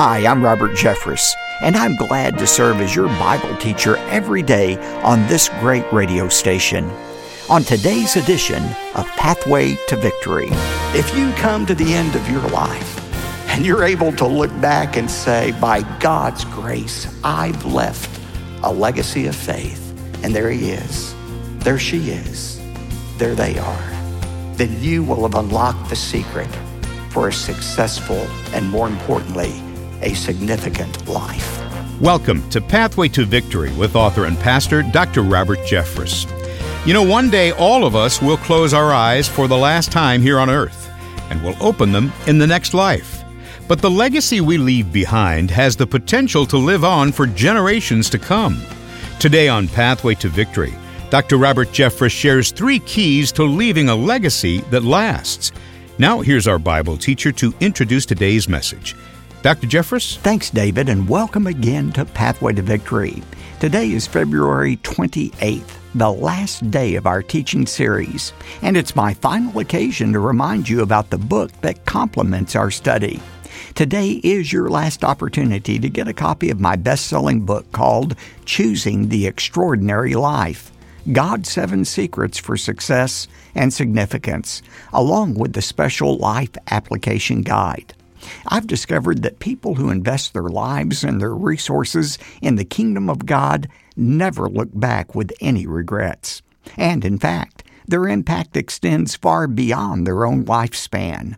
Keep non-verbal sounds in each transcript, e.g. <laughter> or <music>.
Hi, I'm Robert Jeffress, and I'm glad to serve as your Bible teacher every day on this great radio station. On today's edition of Pathway to Victory, if you come to the end of your life and you're able to look back and say, by God's grace, I've left a legacy of faith, and there he is, there she is, there they are, then you will have unlocked the secret for a successful and, more importantly, a significant life. Welcome to Pathway to Victory with author and pastor Dr. Robert Jeffress. You know, one day all of us will close our eyes for the last time here on earth, and will open them in the next life. But the legacy we leave behind has the potential to live on for generations to come. Today on Pathway to Victory, Dr. Robert Jeffress shares three keys to leaving a legacy that lasts. Now, here's our Bible teacher to introduce today's message. Dr. Jeffress? Thanks, David, and welcome again to Pathway to Victory. Today is February 28th, the last day of our teaching series, and it's my final occasion to remind you about the book that complements our study. Today is your last opportunity to get a copy of my best selling book called Choosing the Extraordinary Life God's Seven Secrets for Success and Significance, along with the special Life Application Guide. I've discovered that people who invest their lives and their resources in the kingdom of God never look back with any regrets. And in fact, their impact extends far beyond their own lifespan.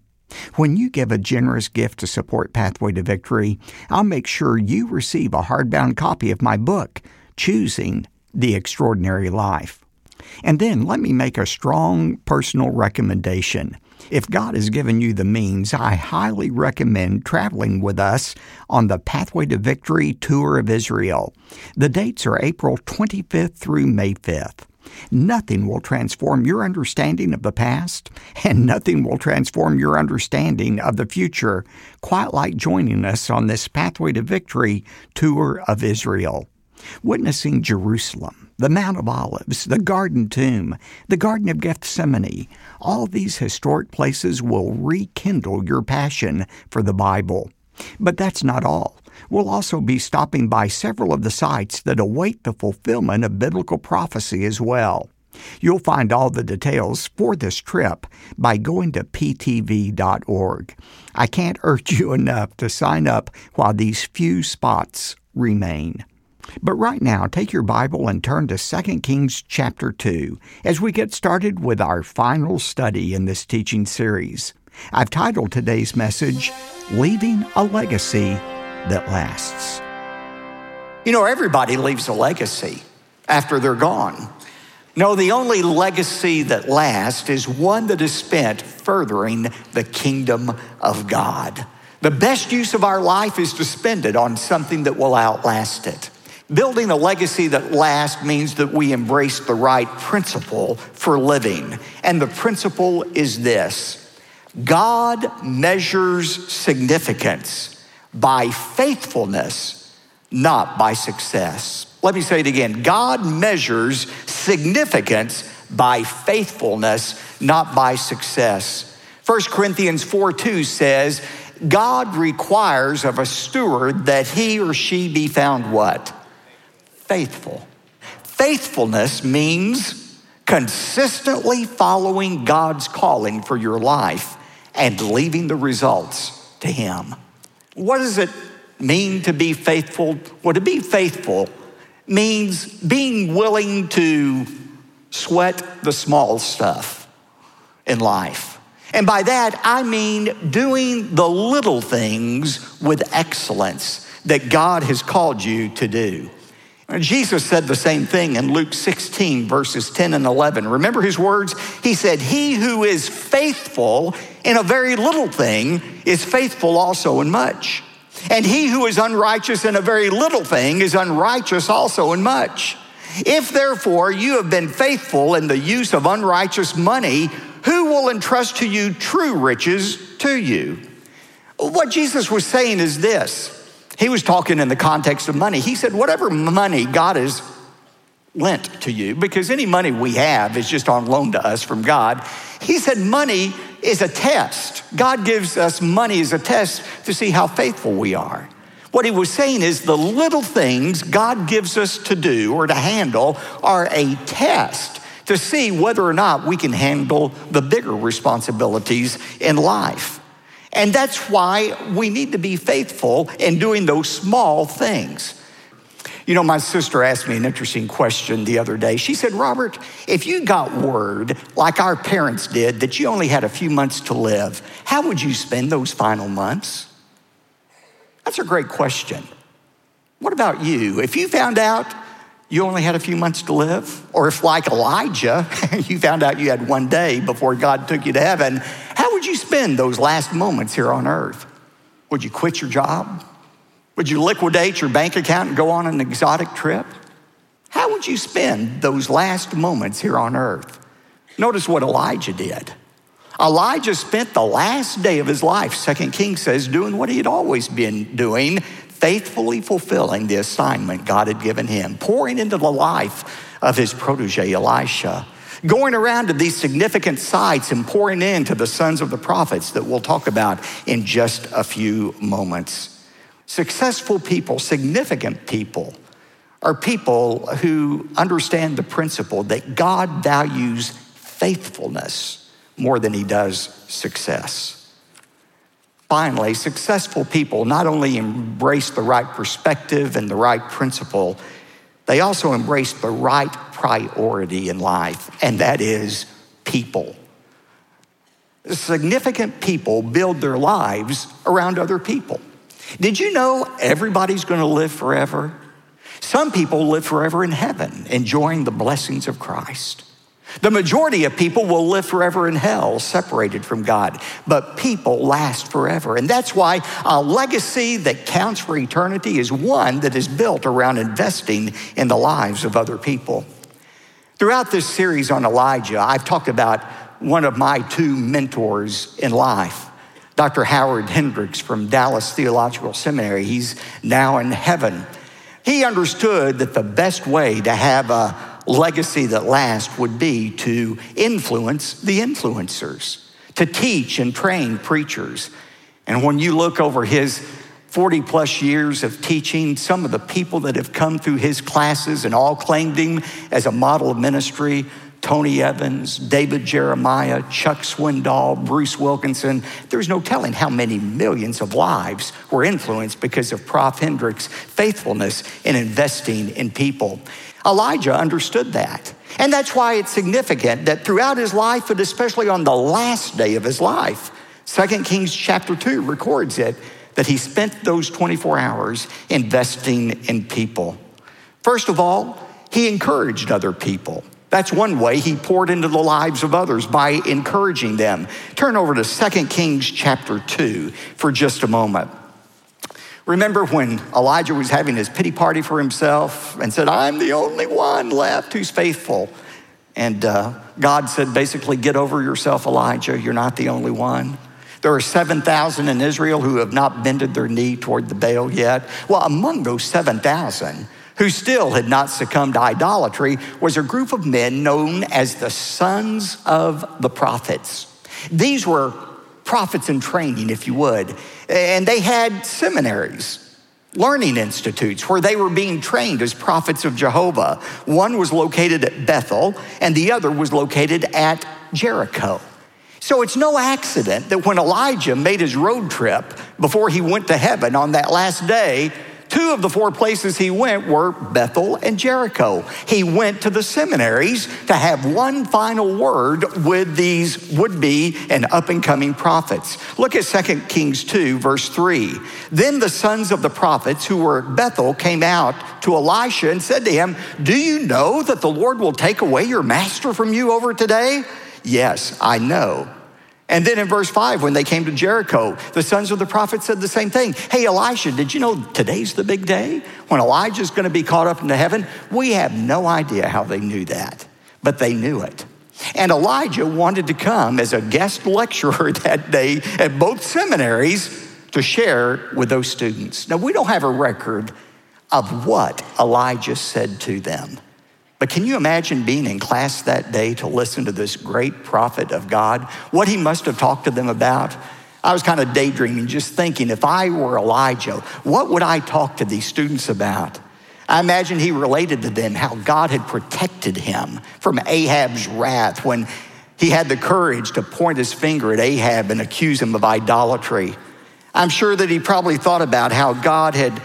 When you give a generous gift to support Pathway to Victory, I'll make sure you receive a hardbound copy of my book, Choosing the Extraordinary Life. And then let me make a strong personal recommendation. If God has given you the means, I highly recommend traveling with us on the Pathway to Victory Tour of Israel. The dates are April 25th through May 5th. Nothing will transform your understanding of the past, and nothing will transform your understanding of the future quite like joining us on this Pathway to Victory tour of Israel. Witnessing Jerusalem, the Mount of Olives, the Garden Tomb, the Garden of Gethsemane, all these historic places will rekindle your passion for the Bible. But that's not all. We'll also be stopping by several of the sites that await the fulfillment of biblical prophecy as well. You'll find all the details for this trip by going to ptv.org. I can't urge you <laughs> enough to sign up while these few spots remain. But right now, take your Bible and turn to 2 Kings chapter 2 as we get started with our final study in this teaching series. I've titled today's message, Leaving a Legacy That Lasts. You know, everybody leaves a legacy after they're gone. No, the only legacy that lasts is one that is spent furthering the kingdom of God. The best use of our life is to spend it on something that will outlast it. Building a legacy that lasts means that we embrace the right principle for living. And the principle is this God measures significance by faithfulness, not by success. Let me say it again God measures significance by faithfulness, not by success. 1 Corinthians 4 2 says, God requires of a steward that he or she be found what? Faithful. Faithfulness means consistently following God's calling for your life and leaving the results to Him. What does it mean to be faithful? Well, to be faithful means being willing to sweat the small stuff in life. And by that, I mean doing the little things with excellence that God has called you to do. Jesus said the same thing in Luke 16, verses 10 and 11. Remember his words? He said, He who is faithful in a very little thing is faithful also in much. And he who is unrighteous in a very little thing is unrighteous also in much. If therefore you have been faithful in the use of unrighteous money, who will entrust to you true riches to you? What Jesus was saying is this he was talking in the context of money. He said, whatever money God has lent to you, because any money we have is just on loan to us from God. He said, money is a test. God gives us money as a test to see how faithful we are. What he was saying is the little things God gives us to do or to handle are a test to see whether or not we can handle the bigger responsibilities in life. And that's why we need to be faithful in doing those small things. You know, my sister asked me an interesting question the other day. She said, Robert, if you got word, like our parents did, that you only had a few months to live, how would you spend those final months? That's a great question. What about you? If you found out you only had a few months to live, or if, like Elijah, <laughs> you found out you had one day before God took you to heaven, how would you spend those last moments here on earth? Would you quit your job? Would you liquidate your bank account and go on an exotic trip? How would you spend those last moments here on earth? Notice what Elijah did. Elijah spent the last day of his life, Second Kings says, doing what he had always been doing, faithfully fulfilling the assignment God had given him, pouring into the life of his protege, Elisha, going around to these significant sites and pouring into the sons of the prophets that we'll talk about in just a few moments. Successful people, significant people, are people who understand the principle that God values faithfulness more than he does success. Finally, successful people not only embrace the right perspective and the right principle, they also embrace the right priority in life, and that is people. Significant people build their lives around other people. Did you know everybody's going to live forever? Some people live forever in heaven, enjoying the blessings of Christ. The majority of people will live forever in hell, separated from God, but people last forever. And that's why a legacy that counts for eternity is one that is built around investing in the lives of other people. Throughout this series on Elijah, I've talked about one of my two mentors in life. Dr. Howard Hendricks from Dallas Theological Seminary. He's now in heaven. He understood that the best way to have a legacy that lasts would be to influence the influencers, to teach and train preachers. And when you look over his 40 plus years of teaching, some of the people that have come through his classes and all claimed him as a model of ministry Tony Evans, David Jeremiah, Chuck Swindoll, Bruce Wilkinson. There's no telling how many millions of lives were influenced because of Prof. Hendricks' faithfulness in investing in people. Elijah understood that. And that's why it's significant that throughout his life, but especially on the last day of his life, 2 Kings chapter 2 records it, that he spent those 24 hours investing in people. First of all, he encouraged other people. That's one way he poured into the lives of others by encouraging them. Turn over to 2 Kings chapter 2 for just a moment. Remember when Elijah was having his pity party for himself and said, I'm the only one left who's faithful. And uh, God said, basically, get over yourself, Elijah. You're not the only one. There are 7,000 in Israel who have not bended their knee toward the Baal yet. Well, among those 7,000, who still had not succumbed to idolatry, was a group of men known as the sons of the prophets. These were prophets in training, if you would, and they had seminaries learning institutes where they were being trained as prophets of Jehovah. One was located at Bethel, and the other was located at Jericho. So it's no accident that when Elijah made his road trip before he went to heaven on that last day, Two of the four places he went were Bethel and Jericho. He went to the seminaries to have one final word with these would be and up and coming prophets. Look at 2 Kings 2, verse 3. Then the sons of the prophets who were at Bethel came out to Elisha and said to him, Do you know that the Lord will take away your master from you over today? Yes, I know. And then in verse 5, when they came to Jericho, the sons of the prophet said the same thing. Hey, Elisha, did you know today's the big day when Elijah's going to be caught up into heaven? We have no idea how they knew that, but they knew it. And Elijah wanted to come as a guest lecturer <laughs> that day at both seminaries to share with those students. Now, we don't have a record of what Elijah said to them, But can you imagine being in class that day to listen to this great prophet of God? What he must have talked to them about? I was kind of daydreaming, just thinking if I were Elijah, what would I talk to these students about? I imagine he related to them how God had protected him from Ahab's wrath when he had the courage to point his finger at Ahab and accuse him of idolatry. I'm sure that he probably thought about how God had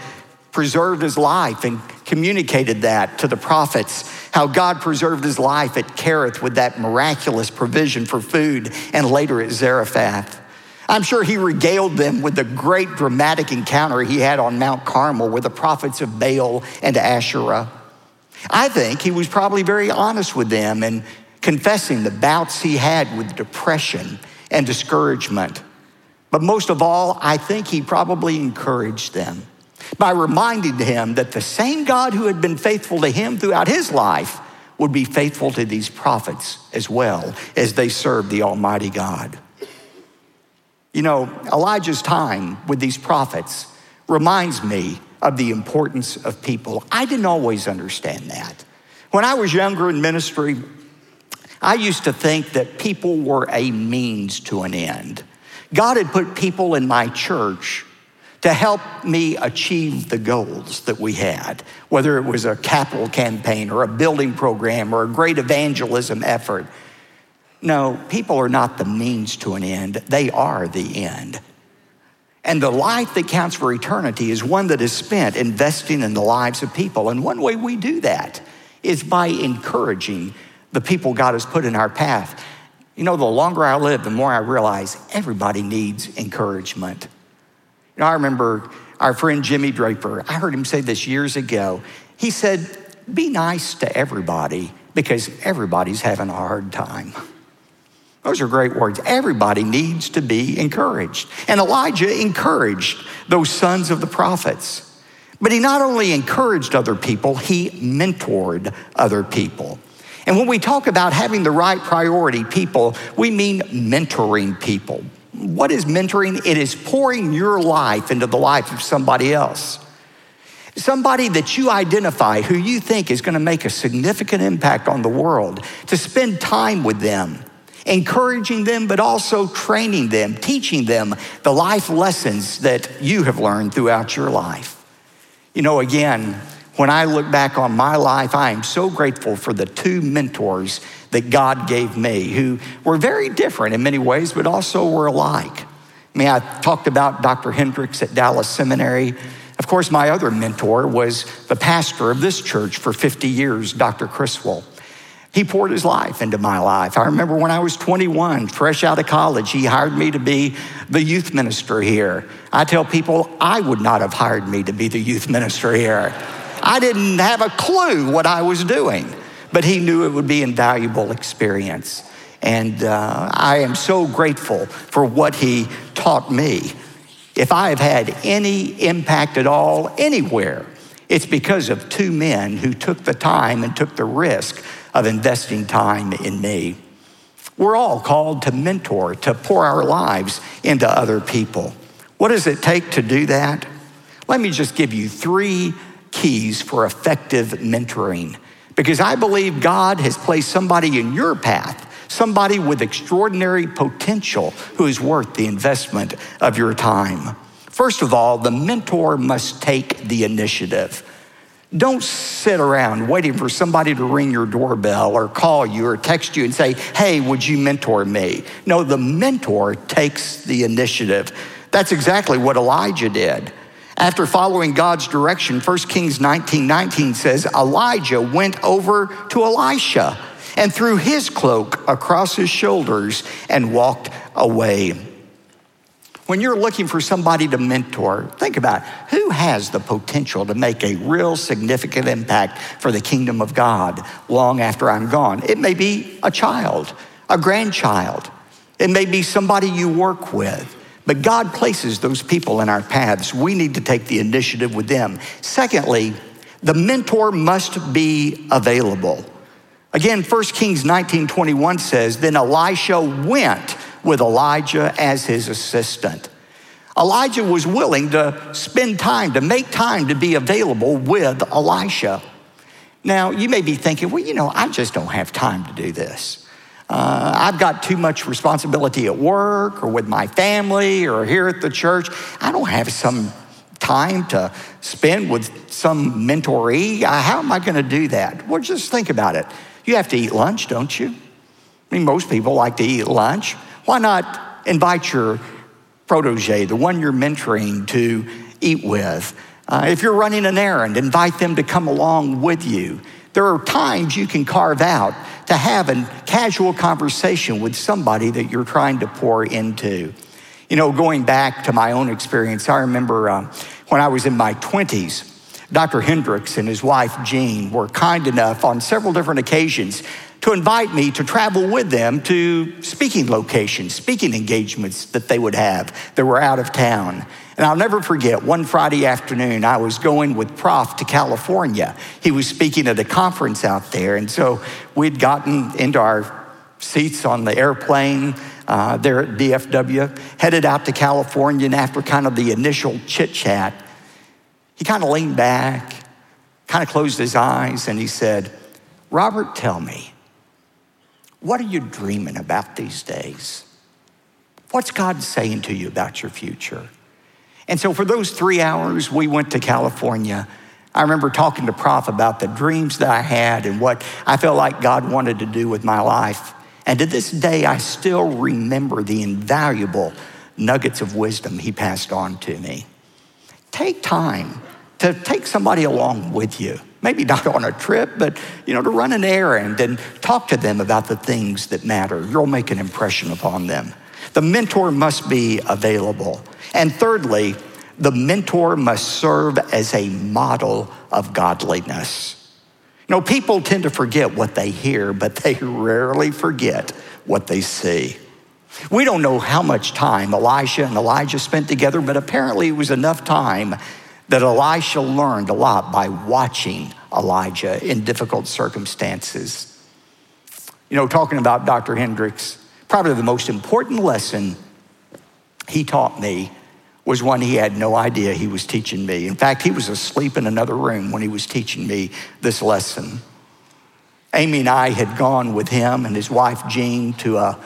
preserved his life and communicated that to the prophets, how God preserved his life at Kerith with that miraculous provision for food and later at Zarephath. I'm sure he regaled them with the great dramatic encounter he had on Mount Carmel with the prophets of Baal and Asherah. I think he was probably very honest with them and confessing the bouts he had with depression and discouragement. But most of all, I think he probably encouraged them by reminding him that the same God who had been faithful to him throughout his life would be faithful to these prophets as well as they served the Almighty God. You know, Elijah's time with these prophets reminds me of the importance of people. I didn't always understand that. When I was younger in ministry, I used to think that people were a means to an end. God had put people in my church to help me achieve the goals that we had, whether it was a capital campaign or a building program or a great evangelism effort. No, people are not the means to an end, they are the end. And the life that counts for eternity is one that is spent investing in the lives of people. And one way we do that is by encouraging the people God has put in our path. You know, the longer I live, the more I realize everybody needs encouragement. You know, I remember our friend Jimmy Draper, I heard him say this years ago. He said, Be nice to everybody because everybody's having a hard time. Those are great words. Everybody needs to be encouraged. And Elijah encouraged those sons of the prophets. But he not only encouraged other people, he mentored other people. And when we talk about having the right priority people, we mean mentoring people. What is mentoring? It is pouring your life into the life of somebody else. Somebody that you identify who you think is going to make a significant impact on the world, to spend time with them, encouraging them, but also training them, teaching them the life lessons that you have learned throughout your life. You know, again, when I look back on my life, I am so grateful for the two mentors that God gave me who were very different in many ways, but also were alike. I mean, I talked about Dr. Hendricks at Dallas Seminary. Of course, my other mentor was the pastor of this church for 50 years, Dr. Criswell. He poured his life into my life. I remember when I was 21, fresh out of college, he hired me to be the youth minister here. I tell people I would not have hired me to be the youth minister here. I didn't have a clue what I was doing, but he knew it would be invaluable experience. And uh, I am so grateful for what he taught me. If I have had any impact at all anywhere, it's because of two men who took the time and took the risk of investing time in me. We're all called to mentor, to pour our lives into other people. What does it take to do that? Let me just give you three keys for effective mentoring because I believe God has placed somebody in your path, somebody with extraordinary potential who is worth the investment of your time. First of all, the mentor must take the initiative. Don't sit around waiting for somebody to ring your doorbell or call you or text you and say, Hey, would you mentor me? No, the mentor takes the initiative. That's exactly what Elijah did. After following God's direction, 1 Kings 19 19 says, Elijah went over to Elisha and threw his cloak across his shoulders and walked away. When you're looking for somebody to mentor, think about who has the potential to make a real significant impact for the kingdom of God long after I'm gone. It may be a child, a grandchild, it may be somebody you work with. But God places those people in our paths. We need to take the initiative with them. Secondly, the mentor must be available. Again, 1 Kings 19 21 says, Then Elisha went with Elijah as his assistant. Elijah was willing to spend time, to make time to be available with Elisha. Now, you may be thinking, well, you know, I just don't have time to do this. Uh, I've got too much responsibility at work or with my family or here at the church. I don't have some time to spend with some mentoree. Uh, how am I going to do that? Well, just think about it. You have to eat lunch, don't you? I mean, most people like to eat lunch. Why not invite your protege, the one you're mentoring, to eat with? Uh, if you're running an errand, invite them to come along with you. There are times you can carve out to have a casual conversation with somebody that you're trying to pour into. You know, going back to my own experience, I remember uh, when I was in my 20s, Dr. Hendricks and his wife Jeanne were kind enough on several different occasions to invite me to travel with them to speaking locations, speaking engagements that they would have that were out of town. And I'll never forget one Friday afternoon, I was going with Prof to California. He was speaking at a conference out there. And so we'd gotten into our seats on the airplane uh, there at DFW, headed out to California. And after kind of the initial chit chat, he kind of leaned back, kind of closed his eyes, and he said, Robert, tell me, what are you dreaming about these days? What's God saying to you about your future? And so for those three hours, we went to California. I remember talking to Prof about the dreams that I had and what I felt like God wanted to do with my life. And to this day, I still remember the invaluable nuggets of wisdom he passed on to me. Take time to take somebody along with you. Maybe not on a trip, but you know, to run an errand and talk to them about the things that matter. You'll make an impression upon them. The mentor must be available. And thirdly, the mentor must serve as a model of godliness. You know, people tend to forget what they hear, but they <laughs> rarely forget what they see. We don't know how much time Elisha and Elijah spent together, but apparently it was enough time that Elisha learned a lot by watching Elijah in difficult circumstances. You know, talking about Dr. Hendricks, probably the most important lesson he taught me was one he had no idea he was teaching me. In fact, he was asleep in another room when he was teaching me this lesson. Amy and I had gone with him and his wife Jeanne to a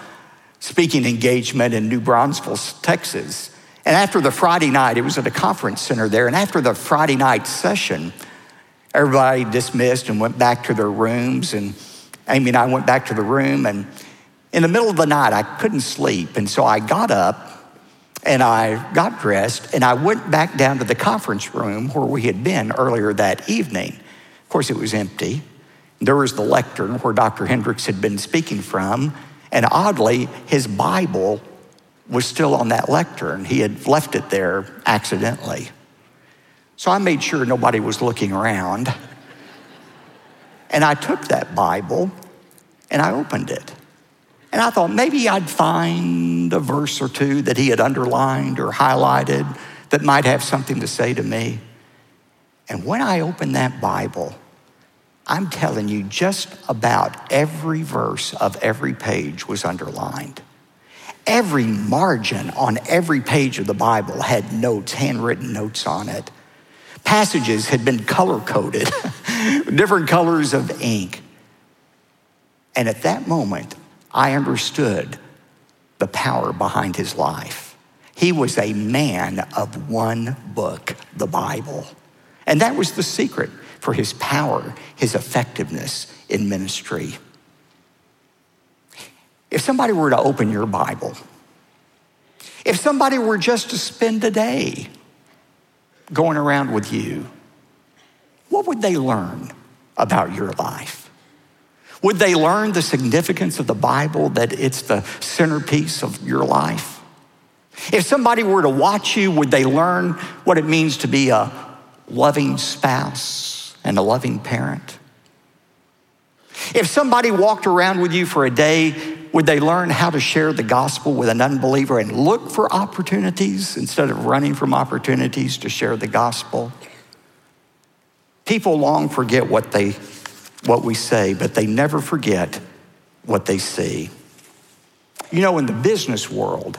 speaking engagement in New Braunfels, Texas. And after the Friday night, it was at a conference center there, and after the Friday night session, everybody dismissed and went back to their rooms. And Amy and I went back to the room, and in the middle of the night, I couldn't sleep. And so I got up and I got dressed and I went back down to the conference room where we had been earlier that evening. Of course, it was empty. There was the lectern where Dr. Hendricks had been speaking from, and oddly, his Bible was still on that lectern. He had left it there accidentally. So I made sure nobody was looking around. And I took that Bible and I opened it. And I thought maybe I'd find a verse or two that he had underlined or highlighted that might have something to say to me. And when I opened that Bible, I'm telling you, just about every verse of every page was underlined. Every margin on every page of the Bible had notes, handwritten notes on it. Passages had been color coded, <laughs> different colors of ink. And at that moment, I understood the power behind his life. He was a man of one book, the Bible. And that was the secret for his power, his effectiveness in ministry. If somebody were to open your Bible, if somebody were just to spend a day going around with you, what would they learn about your life? Would they learn the significance of the Bible, that it's the centerpiece of your life? If somebody were to watch you, would they learn what it means to be a loving spouse and a loving parent? If somebody walked around with you for a day, would they learn how to share the gospel with an unbeliever and look for opportunities instead of running from opportunities to share the gospel? People long forget what they what we say, but they never forget what they see. You know, in the business world,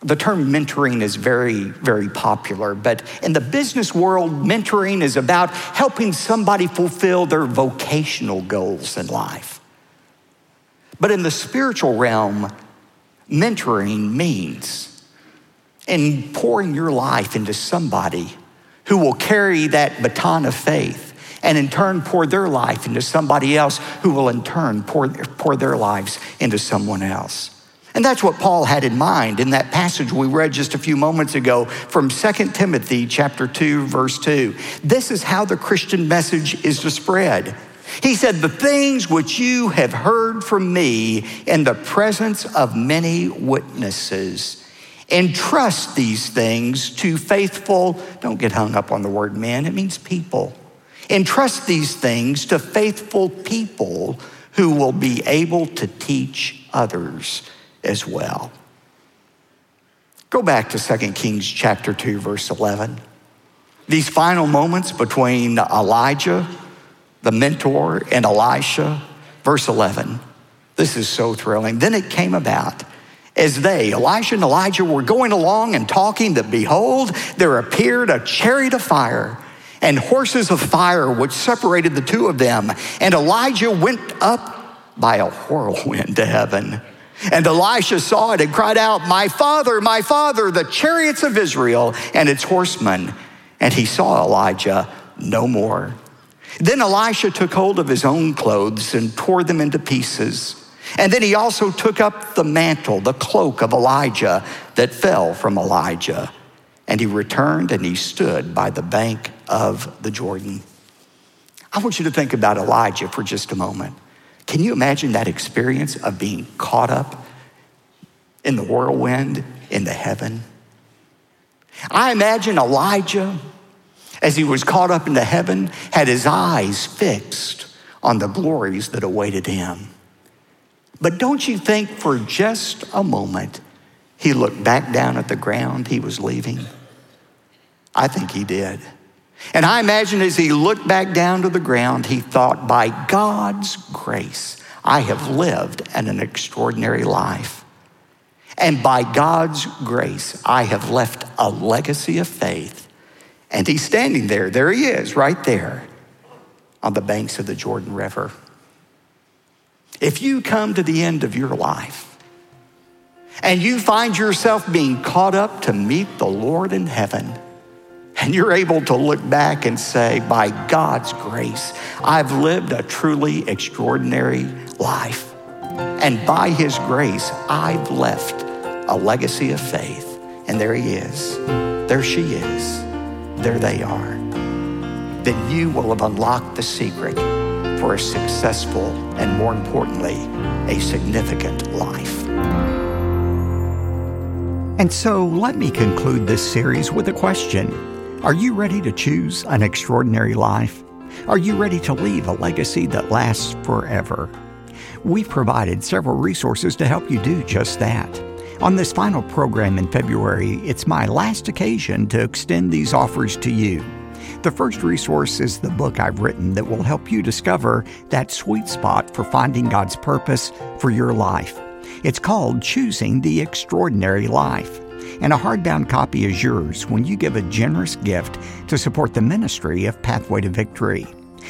The term mentoring is very, very popular, but in the business world, mentoring is about helping somebody fulfill their vocational goals in life. But in the spiritual realm, mentoring means in pouring your life into somebody who will carry that baton of faith and in turn pour their life into somebody else who will in turn pour, pour their lives into someone else. And that's what Paul had in mind in that passage we read just a few moments ago from 2 Timothy chapter 2 verse 2. This is how the Christian message is to spread. He said, The things which you have heard from me in the presence of many witnesses, entrust these things to faithful, don't get hung up on the word men, it means people. Entrust these things to faithful people who will be able to teach others as well. Go back to 2 Kings chapter 2 verse 11. These final moments between Elijah, the mentor, and Elisha, verse 11. This is so thrilling. Then it came about as they, Elisha and Elijah, were going along and talking that behold, there appeared a chariot of fire and horses of fire which separated the two of them. And Elijah went up by a whirlwind to heaven. And Elisha saw it and cried out, My father, my father, the chariots of Israel and its horsemen. And he saw Elijah no more. Then Elisha took hold of his own clothes and tore them into pieces. And then he also took up the mantle, the cloak of Elijah that fell from Elijah. And he returned and he stood by the bank of the Jordan. I want you to think about Elijah for just a moment. Can you imagine that experience of being caught up in the whirlwind in the heaven? I imagine Elijah, as he was caught up into heaven, had his eyes fixed on the glories that awaited him. But don't you think for just a moment he looked back down at the ground he was leaving? I think he did. And I imagine as he looked back down to the ground, he thought, by God's grace, I have lived an extraordinary life. And by God's grace, I have left a legacy of faith. And he's standing there. There he is, right there on the banks of the Jordan River. If you come to the end of your life and you find yourself being caught up to meet the Lord in heaven, and you're able to look back and say, by God's grace, I've lived a truly extraordinary life. And by His grace, I've left a legacy of faith. And there He is. There she is. There they are. Then you will have unlocked the secret for a successful and, more importantly, a significant life. And so let me conclude this series with a question. Are you ready to choose an extraordinary life? Are you ready to leave a legacy that lasts forever? We've provided several resources to help you do just that. On this final program in February, it's my last occasion to extend these offers to you. The first resource is the book I've written that will help you discover that sweet spot for finding God's purpose for your life. It's called Choosing the Extraordinary Life and a hardbound copy is yours when you give a generous gift to support the ministry of Pathway to Victory.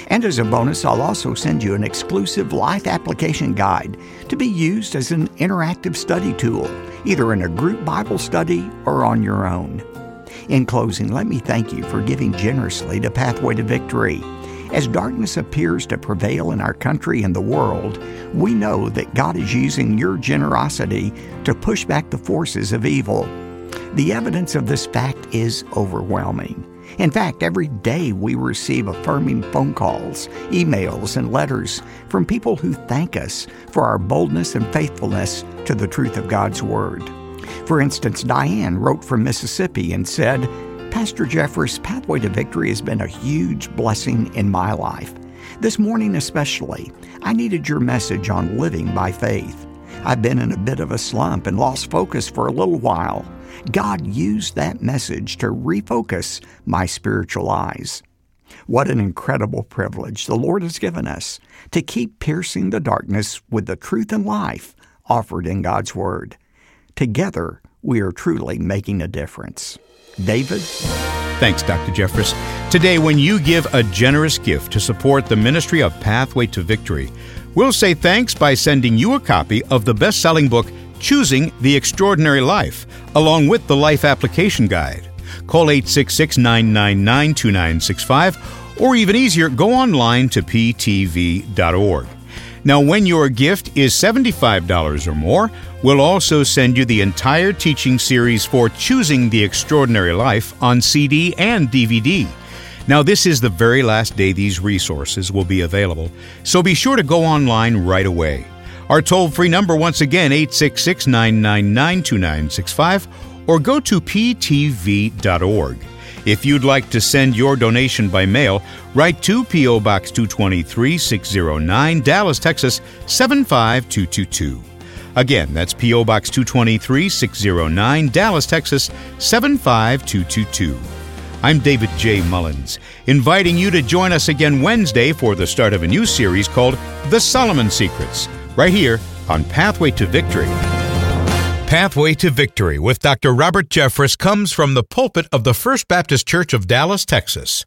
And as a bonus, I'll also send you an exclusive life application guide to be used as an interactive study tool, either in a group Bible study or on your own. In closing, let me thank you for giving generously to Pathway to Victory. As darkness appears to prevail in our country and the world, we know that God is using your generosity to push back the forces of evil. The evidence of this fact is overwhelming. In fact, every day we receive affirming phone calls, emails, and letters from people who thank us for our boldness and faithfulness to the truth of God's Word. For instance, Diane wrote from Mississippi and said, Pastor Jeffress' Pathway to Victory has been a huge blessing in my life. This morning, especially, I needed your message on living by faith. I've been in a bit of a slump and lost focus for a little while. God used that message to refocus my spiritual eyes. What an incredible privilege the Lord has given us to keep piercing the darkness with the truth and life offered in God's Word. Together, we are truly making a difference. David? Thanks, Dr. Jeffress. Today, when you give a generous gift to support the ministry of Pathway to Victory, we'll say thanks by sending you a copy of the best selling book, Choosing the Extraordinary Life, along with the Life Application Guide. Call 866 999 2965, or even easier, go online to ptv.org. Now, when your gift is $75 or more, we'll also send you the entire teaching series for Choosing the Extraordinary Life on CD and DVD. Now, this is the very last day these resources will be available, so be sure to go online right away. Our toll free number, once again, 866 999 2965, or go to ptv.org. If you'd like to send your donation by mail, write to P.O. Box 223 609, Dallas, Texas 75222. Again, that's P.O. Box 223 609, Dallas, Texas 75222. I'm David J. Mullins, inviting you to join us again Wednesday for the start of a new series called The Solomon Secrets, right here on Pathway to Victory. Pathway to Victory with Dr. Robert Jeffress comes from the pulpit of the First Baptist Church of Dallas, Texas.